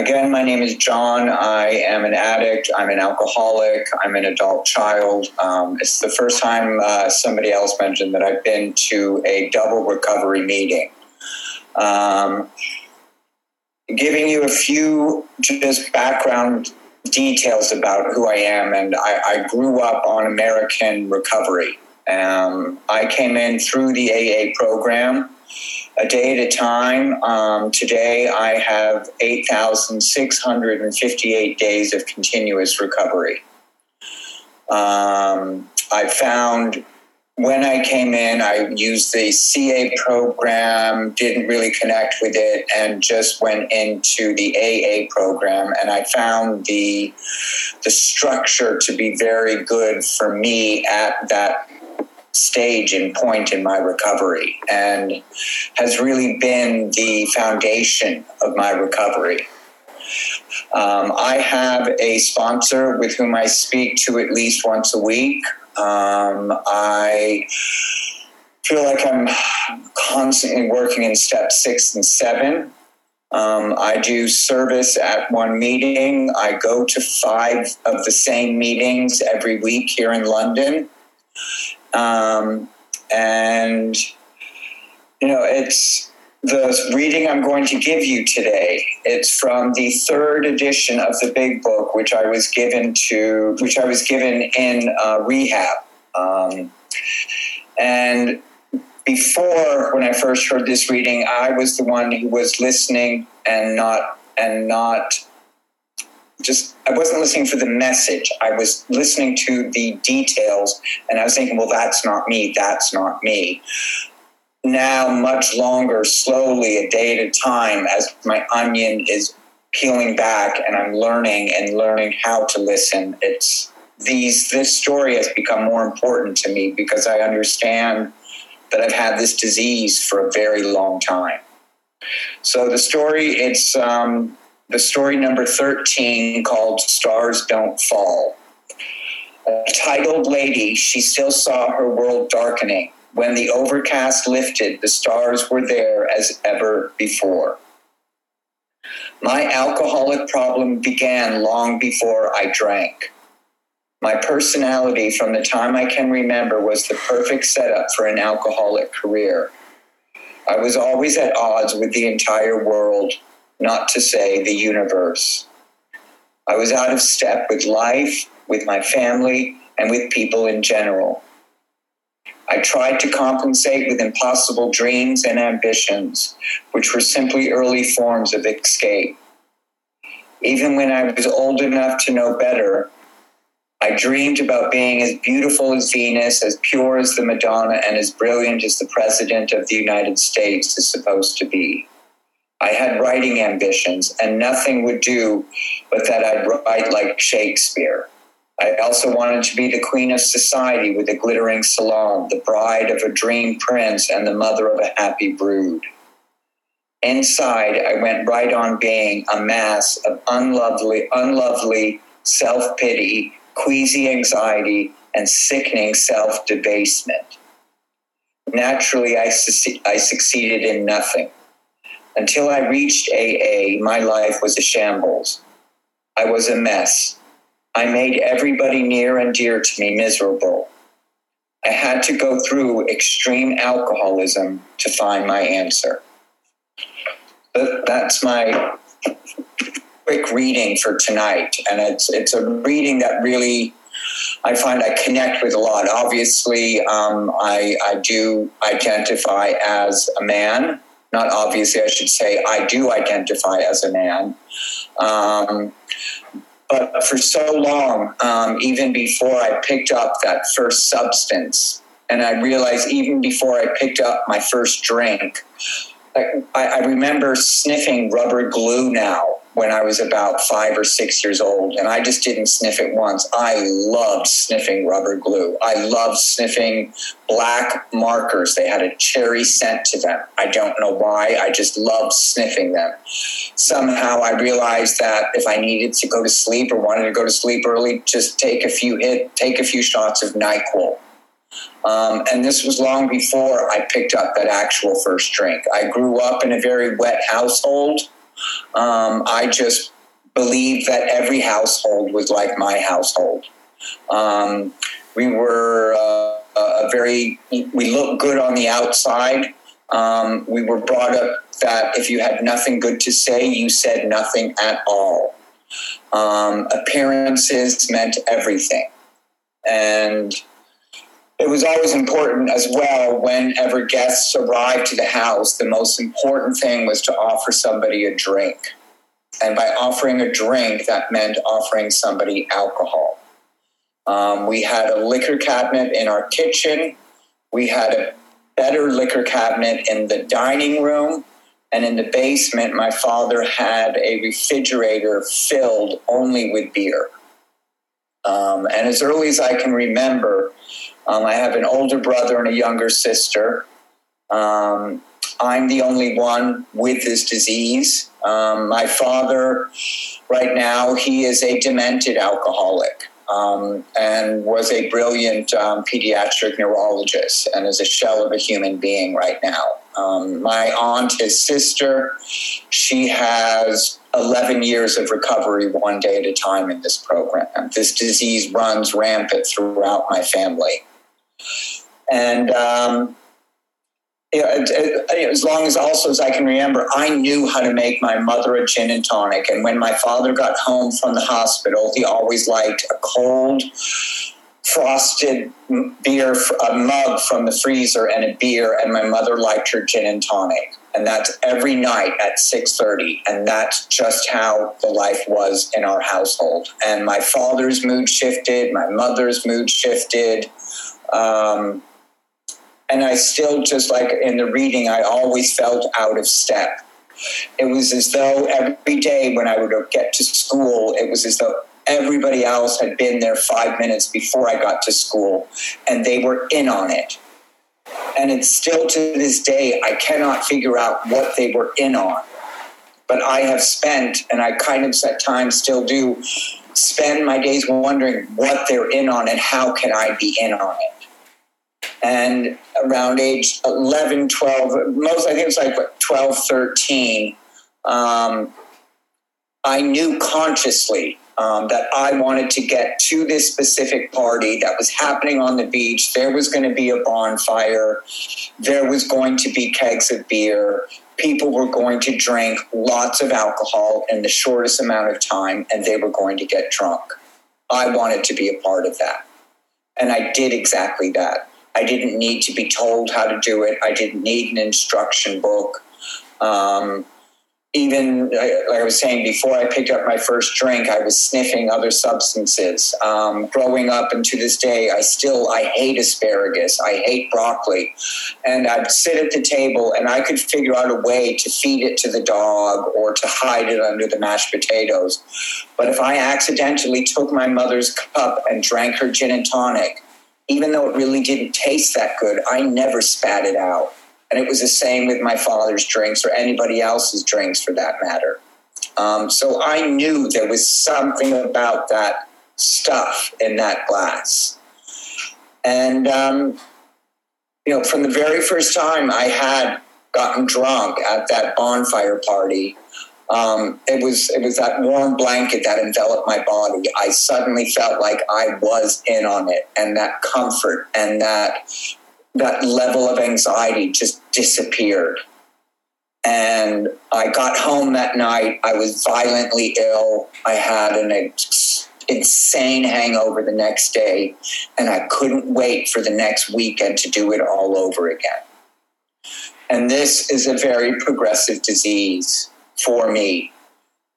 again, my name is John. I am an addict. I'm an alcoholic. I'm an adult child. Um, it's the first time uh, somebody else mentioned that I've been to a double recovery meeting. Um, giving you a few just background details about who I am, and I, I grew up on American recovery. Um, I came in through the AA program a day at a time. Um, today, I have 8,658 days of continuous recovery. Um, I found when I came in, I used the CA program, didn't really connect with it, and just went into the AA program. And I found the the structure to be very good for me at that stage and point in my recovery and has really been the foundation of my recovery. Um, I have a sponsor with whom I speak to at least once a week. Um, I feel like I'm constantly working in step six and seven. Um, I do service at one meeting. I go to five of the same meetings every week here in London. Um, and, you know, it's the reading I'm going to give you today. It's from the third edition of the Big Book, which I was given to, which I was given in uh, rehab. Um, and before, when I first heard this reading, I was the one who was listening and not and not just I wasn't listening for the message. I was listening to the details and I was thinking, well, that's not me, that's not me. Now, much longer, slowly, a day at a time, as my onion is peeling back and I'm learning and learning how to listen, it's these this story has become more important to me because I understand that I've had this disease for a very long time. So the story, it's um, the story number 13 called Stars Don't Fall. A titled lady, she still saw her world darkening. When the overcast lifted, the stars were there as ever before. My alcoholic problem began long before I drank. My personality from the time I can remember was the perfect setup for an alcoholic career. I was always at odds with the entire world, not to say the universe. I was out of step with life, with my family, and with people in general. I tried to compensate with impossible dreams and ambitions, which were simply early forms of escape. Even when I was old enough to know better, I dreamed about being as beautiful as Venus, as pure as the Madonna, and as brilliant as the President of the United States is supposed to be. I had writing ambitions, and nothing would do but that I'd write like Shakespeare. I also wanted to be the queen of society with a glittering salon, the bride of a dream prince, and the mother of a happy brood. Inside, I went right on being a mass of unlovely, unlovely self pity, queasy anxiety, and sickening self debasement. Naturally, I, su- I succeeded in nothing. Until I reached AA, my life was a shambles. I was a mess. I made everybody near and dear to me miserable. I had to go through extreme alcoholism to find my answer. But that's my quick reading for tonight, and it's it's a reading that really I find I connect with a lot. Obviously, um, I I do identify as a man not obviously, I should say, I do identify as a man. Um, but for so long, um, even before I picked up that first substance, and I realized even before I picked up my first drink, I, I remember sniffing rubber glue now when I was about five or six years old, and I just didn't sniff it once. I loved sniffing rubber glue. I loved sniffing black markers. They had a cherry scent to them. I don't know why. I just loved sniffing them. Somehow I realized that if I needed to go to sleep or wanted to go to sleep early, just take a few hit, take a few shots of Nyquil. Um, and this was long before I picked up that actual first drink. I grew up in a very wet household Um, I just believed that every household was like my household. Um, we were uh, a very, we looked good on the outside. Um, we were brought up that if you had nothing good to say, you said nothing at all. Um, appearances meant everything. And it was always important as well whenever guests arrived to the house the most important thing was to offer somebody a drink. And by offering a drink that meant offering somebody alcohol. Um, we had a liquor cabinet in our kitchen. We had a better liquor cabinet in the dining room. And in the basement my father had a refrigerator filled only with beer. Um, and as early as i can remember um, I have an older brother and a younger sister. Um, I'm the only one with this disease. Um, my father, right now, he is a demented alcoholic um, and was a brilliant um, pediatric neurologist and is a shell of a human being right now. Um, my aunt, his sister, she has 11 years of recovery one day at a time in this program. This disease runs rampant throughout my family. And um, you know, as long as also as I can remember, I knew how to make my mother a gin and tonic. And when my father got home from the hospital, he always liked a cold, frosted beer, a mug from the freezer, and a beer. And my mother liked her gin and tonic, and that's every night at six thirty. And that's just how the life was in our household. And my father's mood shifted, my mother's mood shifted. Um, and I still, just like in the reading, I always felt out of step. It was as though every day when I would get to school, it was as though everybody else had been there five minutes before I got to school and they were in on it. And it's still to this day, I cannot figure out what they were in on. But I have spent, and I kind of at times still do, spend my days wondering what they're in on and how can I be in on it and around age 11 12 most i think it was like what, 12 13 um, i knew consciously um, that i wanted to get to this specific party that was happening on the beach. There was going to be a bonfire. There was going to be kegs of beer. People were going to drink lots of alcohol in the shortest amount of time and they were going to get drunk. I wanted to be a part of that. And i did exactly that I didn't need to be told how to do it. I didn't need an instruction book. Um, even like I was saying before I picked up my first drink, I was sniffing other substances. Um, growing up and to this day, I still I hate asparagus. I hate broccoli, and I'd sit at the table and I could figure out a way to feed it to the dog or to hide it under the mashed potatoes. But if I accidentally took my mother's cup and drank her gin and tonic, even though it really didn't taste that good, I never spat it out. And it was the same with my father's drinks or anybody else's drinks for that matter. Um, so I knew there was something about that stuff in that glass. And, um, you know, from the very first time I had gotten drunk at that bonfire party, um, it was it was that warm blanket that enveloped my body. I suddenly felt like I was in on it, and that comfort and that that level of anxiety just disappeared. And I got home that night. I was violently ill. I had an ex- insane hangover the next day, and I couldn't wait for the next weekend to do it all over again. And this is a very progressive disease for me.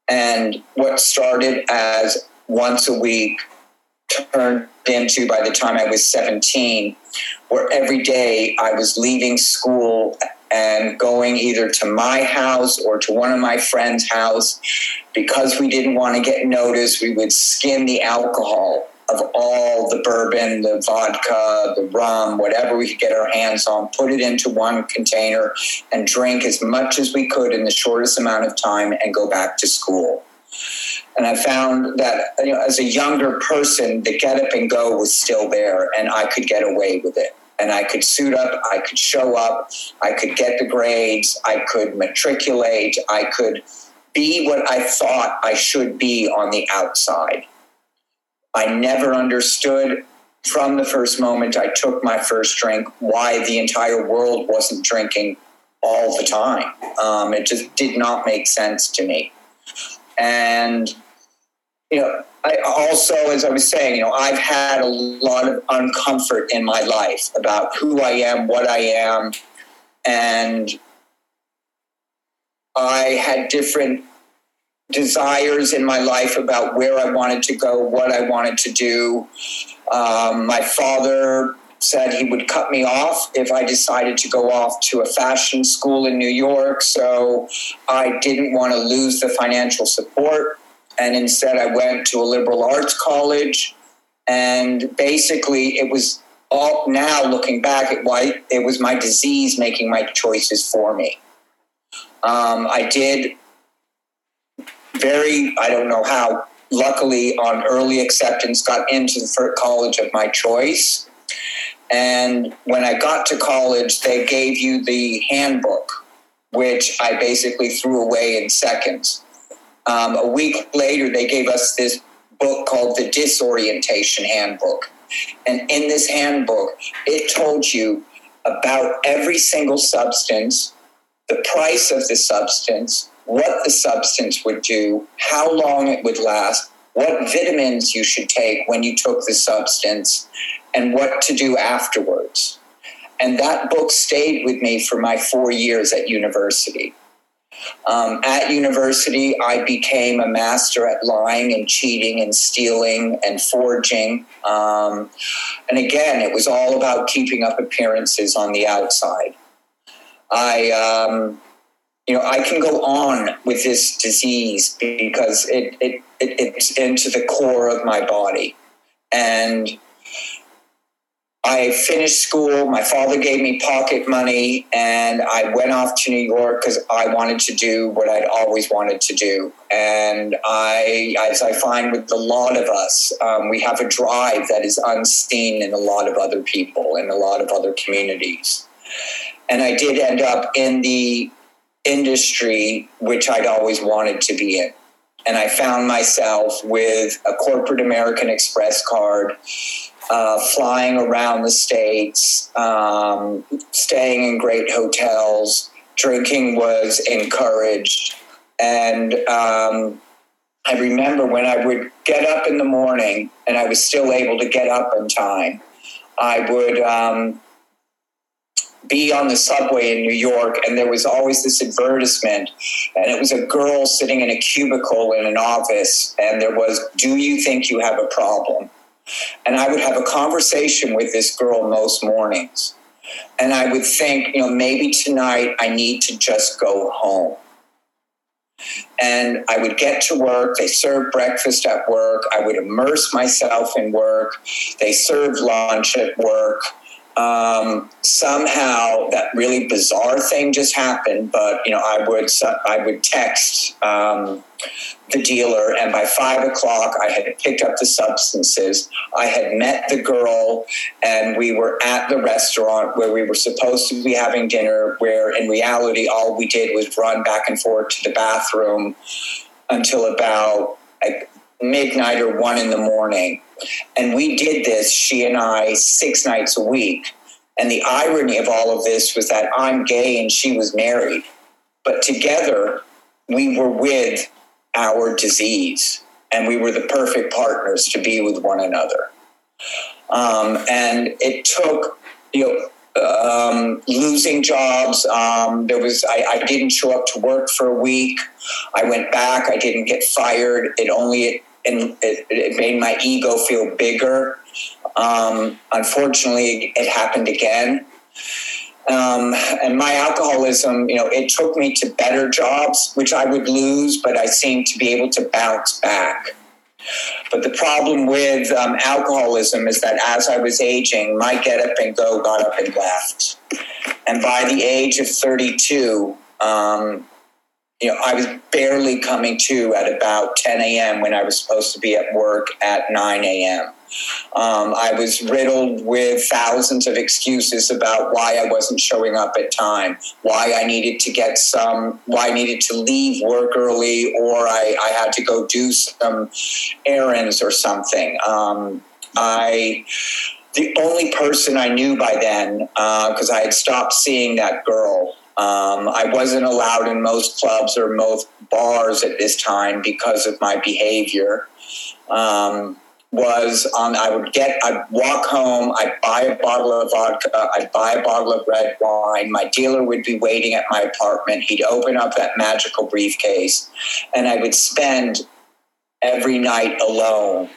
And what started as once a week turned into by the time I was 17, where every day I was leaving school and going either to my house or to one of my friends' house. Because we didn't want to get noticed, we would skim the alcohol of all the bourbon, the vodka, the rum, whatever we could get our hands on, put it into one container and drink as much as we could in the shortest amount of time and go back to school. And I found that you know, as a younger person, the get up and go was still there, and I could get away with it. And I could suit up, I could show up, I could get the grades, I could matriculate, I could be what I thought I should be on the outside. I never understood from the first moment I took my first drink why the entire world wasn't drinking all the time. Um, it just did not make sense to me. And, you know, I also, as I was saying, you know, I've had a lot of uncomfort in my life about who I am, what I am, and I had different desires in my life about where I wanted to go, what I wanted to do. Um, my father said he would cut me off if I decided to go off to a fashion school in New York. So I didn't want to lose the financial support. And instead, I went to a liberal arts college. And basically, it was all now looking back at why it was my disease making my choices for me. Um, I did very, I don't know how, luckily on early acceptance, got into the college of my choice. And when I got to college, they gave you the handbook, which I basically threw away in seconds. Um, a week later, they gave us this book called the Disorientation Handbook. And in this handbook, it told you about every single substance, the price of the substance, what the substance would do, how long it would last, what vitamins you should take when you took the substance, and what to do afterwards. And that book stayed with me for my four years at university. Um, at university, I became a master at lying and cheating and stealing and forging. Um, and again, it was all about keeping up appearances on the outside. I um, you know, I can go on with this disease because it, it, it, it's into the core of my body. And I finished school. My father gave me pocket money, and I went off to New York because I wanted to do what I'd always wanted to do. And I, as I find with a lot of us, um, we have a drive that is unseen in a lot of other people in a lot of other communities. And I did end up in the industry which I'd always wanted to be in. And I found myself with a corporate American Express card, uh, flying around the states, um, staying in great hotels. Drinking was encouraged. And um, I remember when I would get up in the morning and I was still able to get up in time, I would um, be on the subway in New York, and there was always this advertisement, and it was a girl sitting in a cubicle in an office, and there was, Do you think you have a problem? And I would have a conversation with this girl most mornings. And I would think, you know, maybe tonight I need to just go home. And I would get to work. They served breakfast at work. I would immerse myself in work. They served lunch at work um, somehow that really bizarre thing just happened. But you know, I would I would text um, the dealer, and by five o'clock, I had picked up the substances. I had met the girl, and we were at the restaurant where we were supposed to be having dinner. Where in reality, all we did was run back and forth to the bathroom until about midnight or one in the morning and we did this, she and I, six nights a week. And the irony of all of this was that I'm gay and she was married. But together, we were with our disease and we were the perfect partners to be with one another. Um, and it took, you know, um, losing jobs. Um, there was I, I, didn't show up to work for a week. I went back. I didn't get fired. It only and it, it made my ego feel bigger. Um, unfortunately, it happened again. Um, and my alcoholism, you know, it took me to better jobs, which I would lose, but I seemed to be able to bounce back. But the problem with um, alcoholism is that as I was aging, my get up and go got up and left. And by the age of 32, um, you know, I was barely coming to at about 10 a.m. when I was supposed to be at work at 9 a.m. Um, I was riddled with thousands of excuses about why I wasn't showing up at time, why I needed to get some, why I needed to leave work early, or I, I had to go do some errands or something. Um, I the only person I knew by then, because uh, I had stopped seeing that girl. Um, I wasn't allowed in most clubs or most bars at this time because of my behavior. Um, was on, I would get, I'd walk home, I'd buy a bottle of vodka, I'd buy a bottle of red wine. My dealer would be waiting at my apartment. He'd open up that magical briefcase, and I would spend every night alone,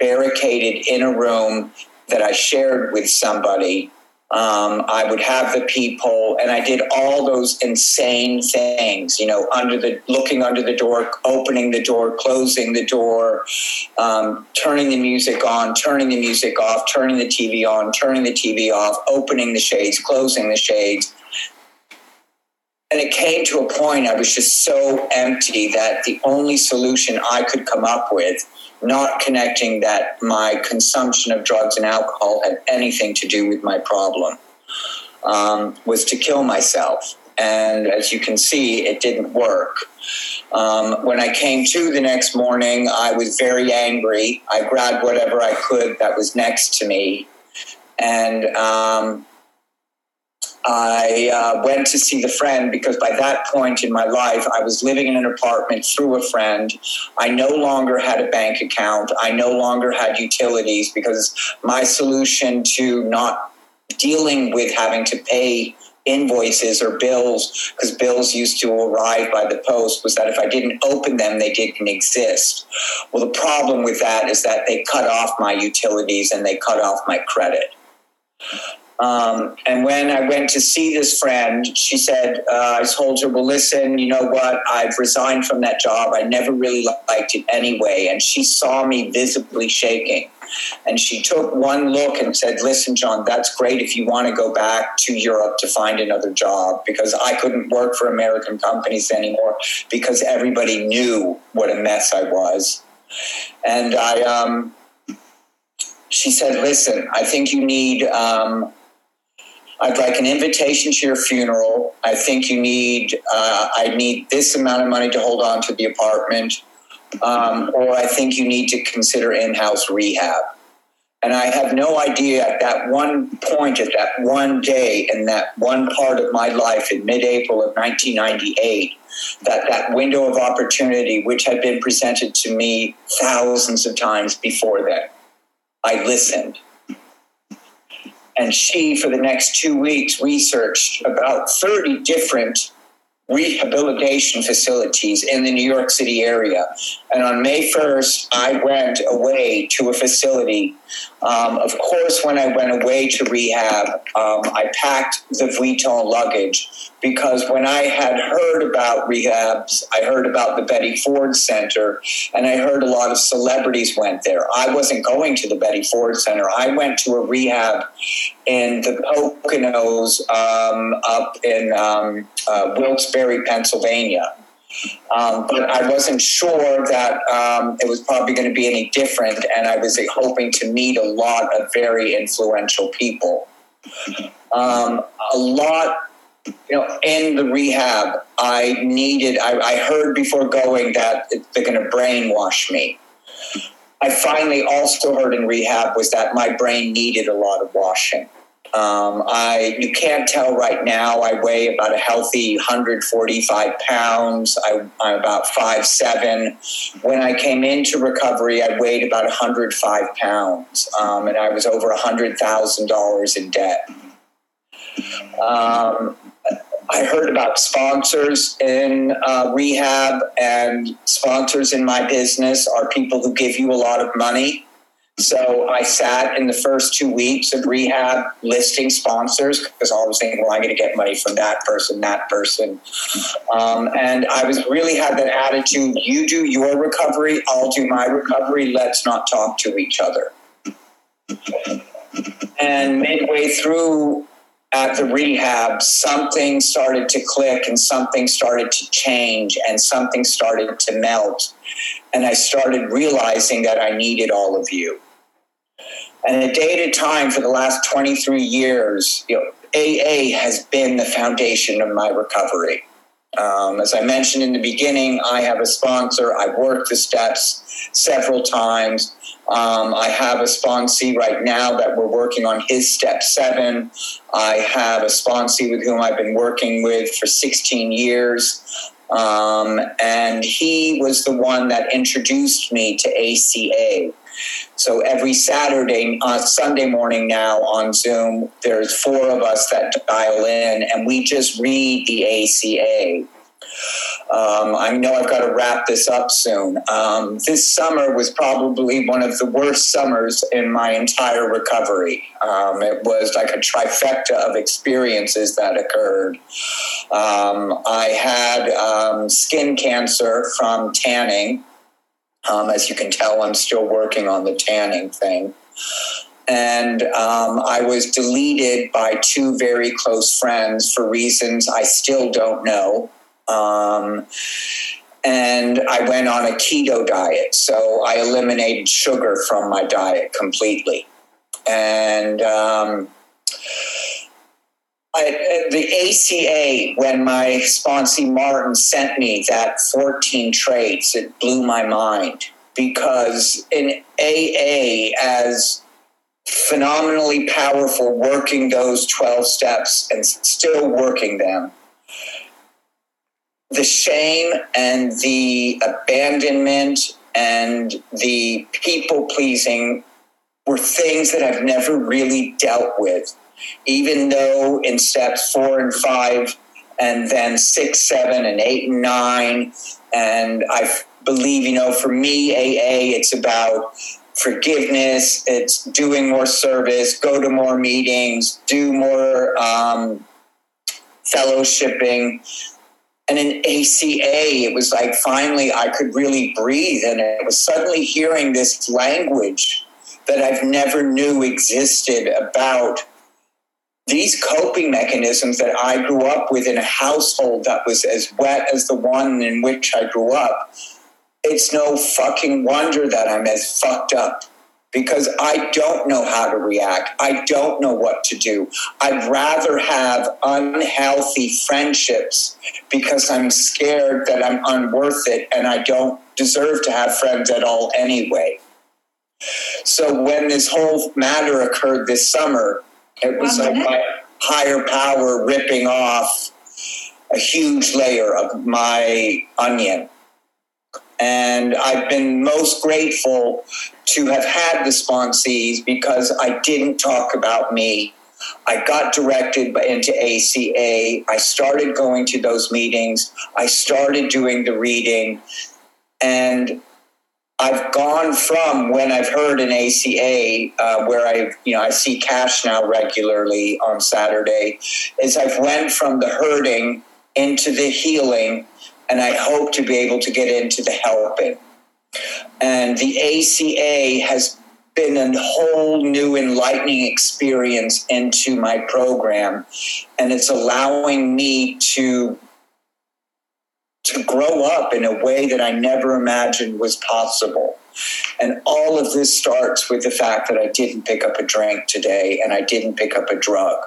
barricaded in a room that I shared with somebody. Um, I would have the people, and I did all those insane things. You know, under the looking under the door, opening the door, closing the door, um, turning the music on, turning the music off, turning the TV on, turning the TV off, opening the shades, closing the shades. And it came to a point I was just so empty that the only solution I could come up with not connecting that my consumption of drugs and alcohol had anything to do with my problem um, was to kill myself. And as you can see, it didn't work. Um, when I came to the next morning, I was very angry. I grabbed whatever I could that was next to me. And um, I uh, went to see the friend because by that point in my life, I was living in an apartment through a friend. I no longer had a bank account. I no longer had utilities because my solution to not dealing with having to pay invoices or bills, because bills used to arrive by the post, was that if I didn't open them, they didn't exist. Well, the problem with that is that they cut off my utilities and they cut off my credit. Um, and when I went to see this friend, she said, uh, I told her, well, listen, you know what? I've resigned from that job. I never really liked it anyway. And she saw me visibly shaking. And she took one look and said, Listen, John, that's great if you want to go back to Europe to find another job because I couldn't work for American companies anymore because everybody knew what a mess I was. And I, um, she said, Listen, I think you need um, I'd like an invitation to your funeral. I think you need, uh, I need this amount of money to hold on to the apartment. Um, or I think you need to consider in house rehab. And I have no idea at that one point, at that one day, in that one part of my life in mid April of 1998, that that window of opportunity, which had been presented to me thousands of times before then, I listened and she, for the next two weeks, researched about 30 different rehabilitation facilities in the New York City area. And on May 1st, I went away to a facility. Um, of course, when I went away to rehab, um, I packed the Vuitton luggage because when I had heard about rehabs, I heard about the Betty Ford Center, and I heard a lot of celebrities went there. I wasn't going to the Betty Ford Center. I went to a rehab in the Poconos um, up in um, uh, Wilkes-Barre, Pennsylvania. Um, but I wasn't sure that um, it was probably going to be any different, and I was hoping to meet a lot of very influential people. Um, a lot you know, in the rehab, I needed, I, I heard before going that they're going to brainwash me. I finally also heard in rehab was that my brain needed a lot of washing. Um, I you can't tell right now. I weigh about a healthy 145 pounds. I, am about five seven. When I came into recovery, I weighed about 105 pounds, um, and I was over hundred thousand dollars in debt. Um, I heard about sponsors in uh, rehab, and sponsors in my business are people who give you a lot of money. So I sat in the first two weeks of rehab listing sponsors because all I was thinking, well, I'm going to get money from that person, that person. Um, and I was really had that attitude you do your recovery, I'll do my recovery. Let's not talk to each other. And midway through at the rehab, something started to click and something started to change and something started to melt. And I started realizing that I needed all of you. And a day at a time for the last 23 years, you know, AA has been the foundation of my recovery. Um, as I mentioned in the beginning, I have a sponsor. I've worked the steps several times. Um, I have a sponsee right now that we're working on his step seven. I have a sponsee with whom I've been working with for 16 years. Um, and he was the one that introduced me to ACA. So every Saturday, uh, Sunday morning now on Zoom, there's four of us that dial in and we just read the ACA. Um, I know I've got to wrap this up soon. Um, this summer was probably one of the worst summers in my entire recovery. Um, it was like a trifecta of experiences that occurred. Um, I had um, skin cancer from tanning. Um, as you can tell, I'm still working on the tanning thing. And um, I was deleted by two very close friends for reasons I still don't know. Um, and I went on a keto diet. So I eliminated sugar from my diet completely. And um, I, uh, the ACA, when my sponsee Martin sent me that 14 traits, it blew my mind. Because in AA, as phenomenally powerful working those 12 steps and still working them, the shame and the abandonment and the people pleasing were things that I've never really dealt with even though in steps four and five, and then six, seven, and eight and nine, and I believe, you know, for me, AA, it's about forgiveness, it's doing more service, go to more meetings, do more um, fellowshipping. And in ACA, it was like finally I could really breathe, and it was suddenly hearing this language that I've never knew existed about these coping mechanisms that I grew up with in a household that was as wet as the one in which I grew up, it's no fucking wonder that I'm as fucked up because I don't know how to react. I don't know what to do. I'd rather have unhealthy friendships because I'm scared that I'm unworth it and I don't deserve to have friends at all anyway. So when this whole matter occurred this summer, it was like my higher power ripping off a huge layer of my onion. And I've been most grateful to have had the sponsees because I didn't talk about me. I got directed into ACA. I started going to those meetings. I started doing the reading. And I've gone from when I've heard an ACA, uh, where I, you know, I see cash now regularly on Saturday, is I've went from the hurting into the healing, and I hope to be able to get into the helping. And the ACA has been a whole new enlightening experience into my program, and it's allowing me to to grow up in a way that I never imagined was possible. And all of this starts with the fact that I didn't pick up a drink today and I didn't pick up a drug.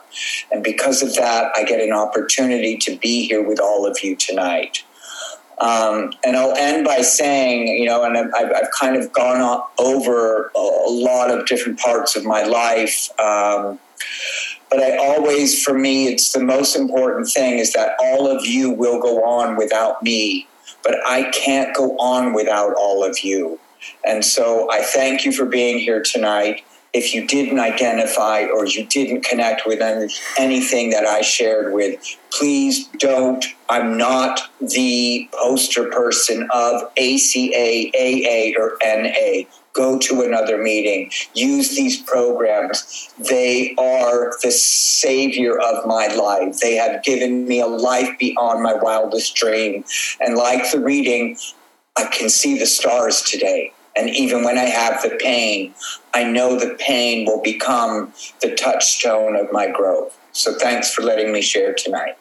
And because of that, I get an opportunity to be here with all of you tonight. Um, and I'll end by saying, you know, and I've, I've kind of gone over a lot of different parts of my life. Um, but I always, for me, it's the most important thing is that all of you will go on without me, but I can't go on without all of you. And so I thank you for being here tonight. If you didn't identify or you didn't connect with anything that I shared with, please don't. I'm not the poster person of ACA, AA, or NA go to another meeting, use these programs. They are the savior of my life. They have given me a life beyond my wildest dream. And like the reading, I can see the stars today. And even when I have the pain, I know the pain will become the touchstone of my growth. So thanks for letting me share tonight.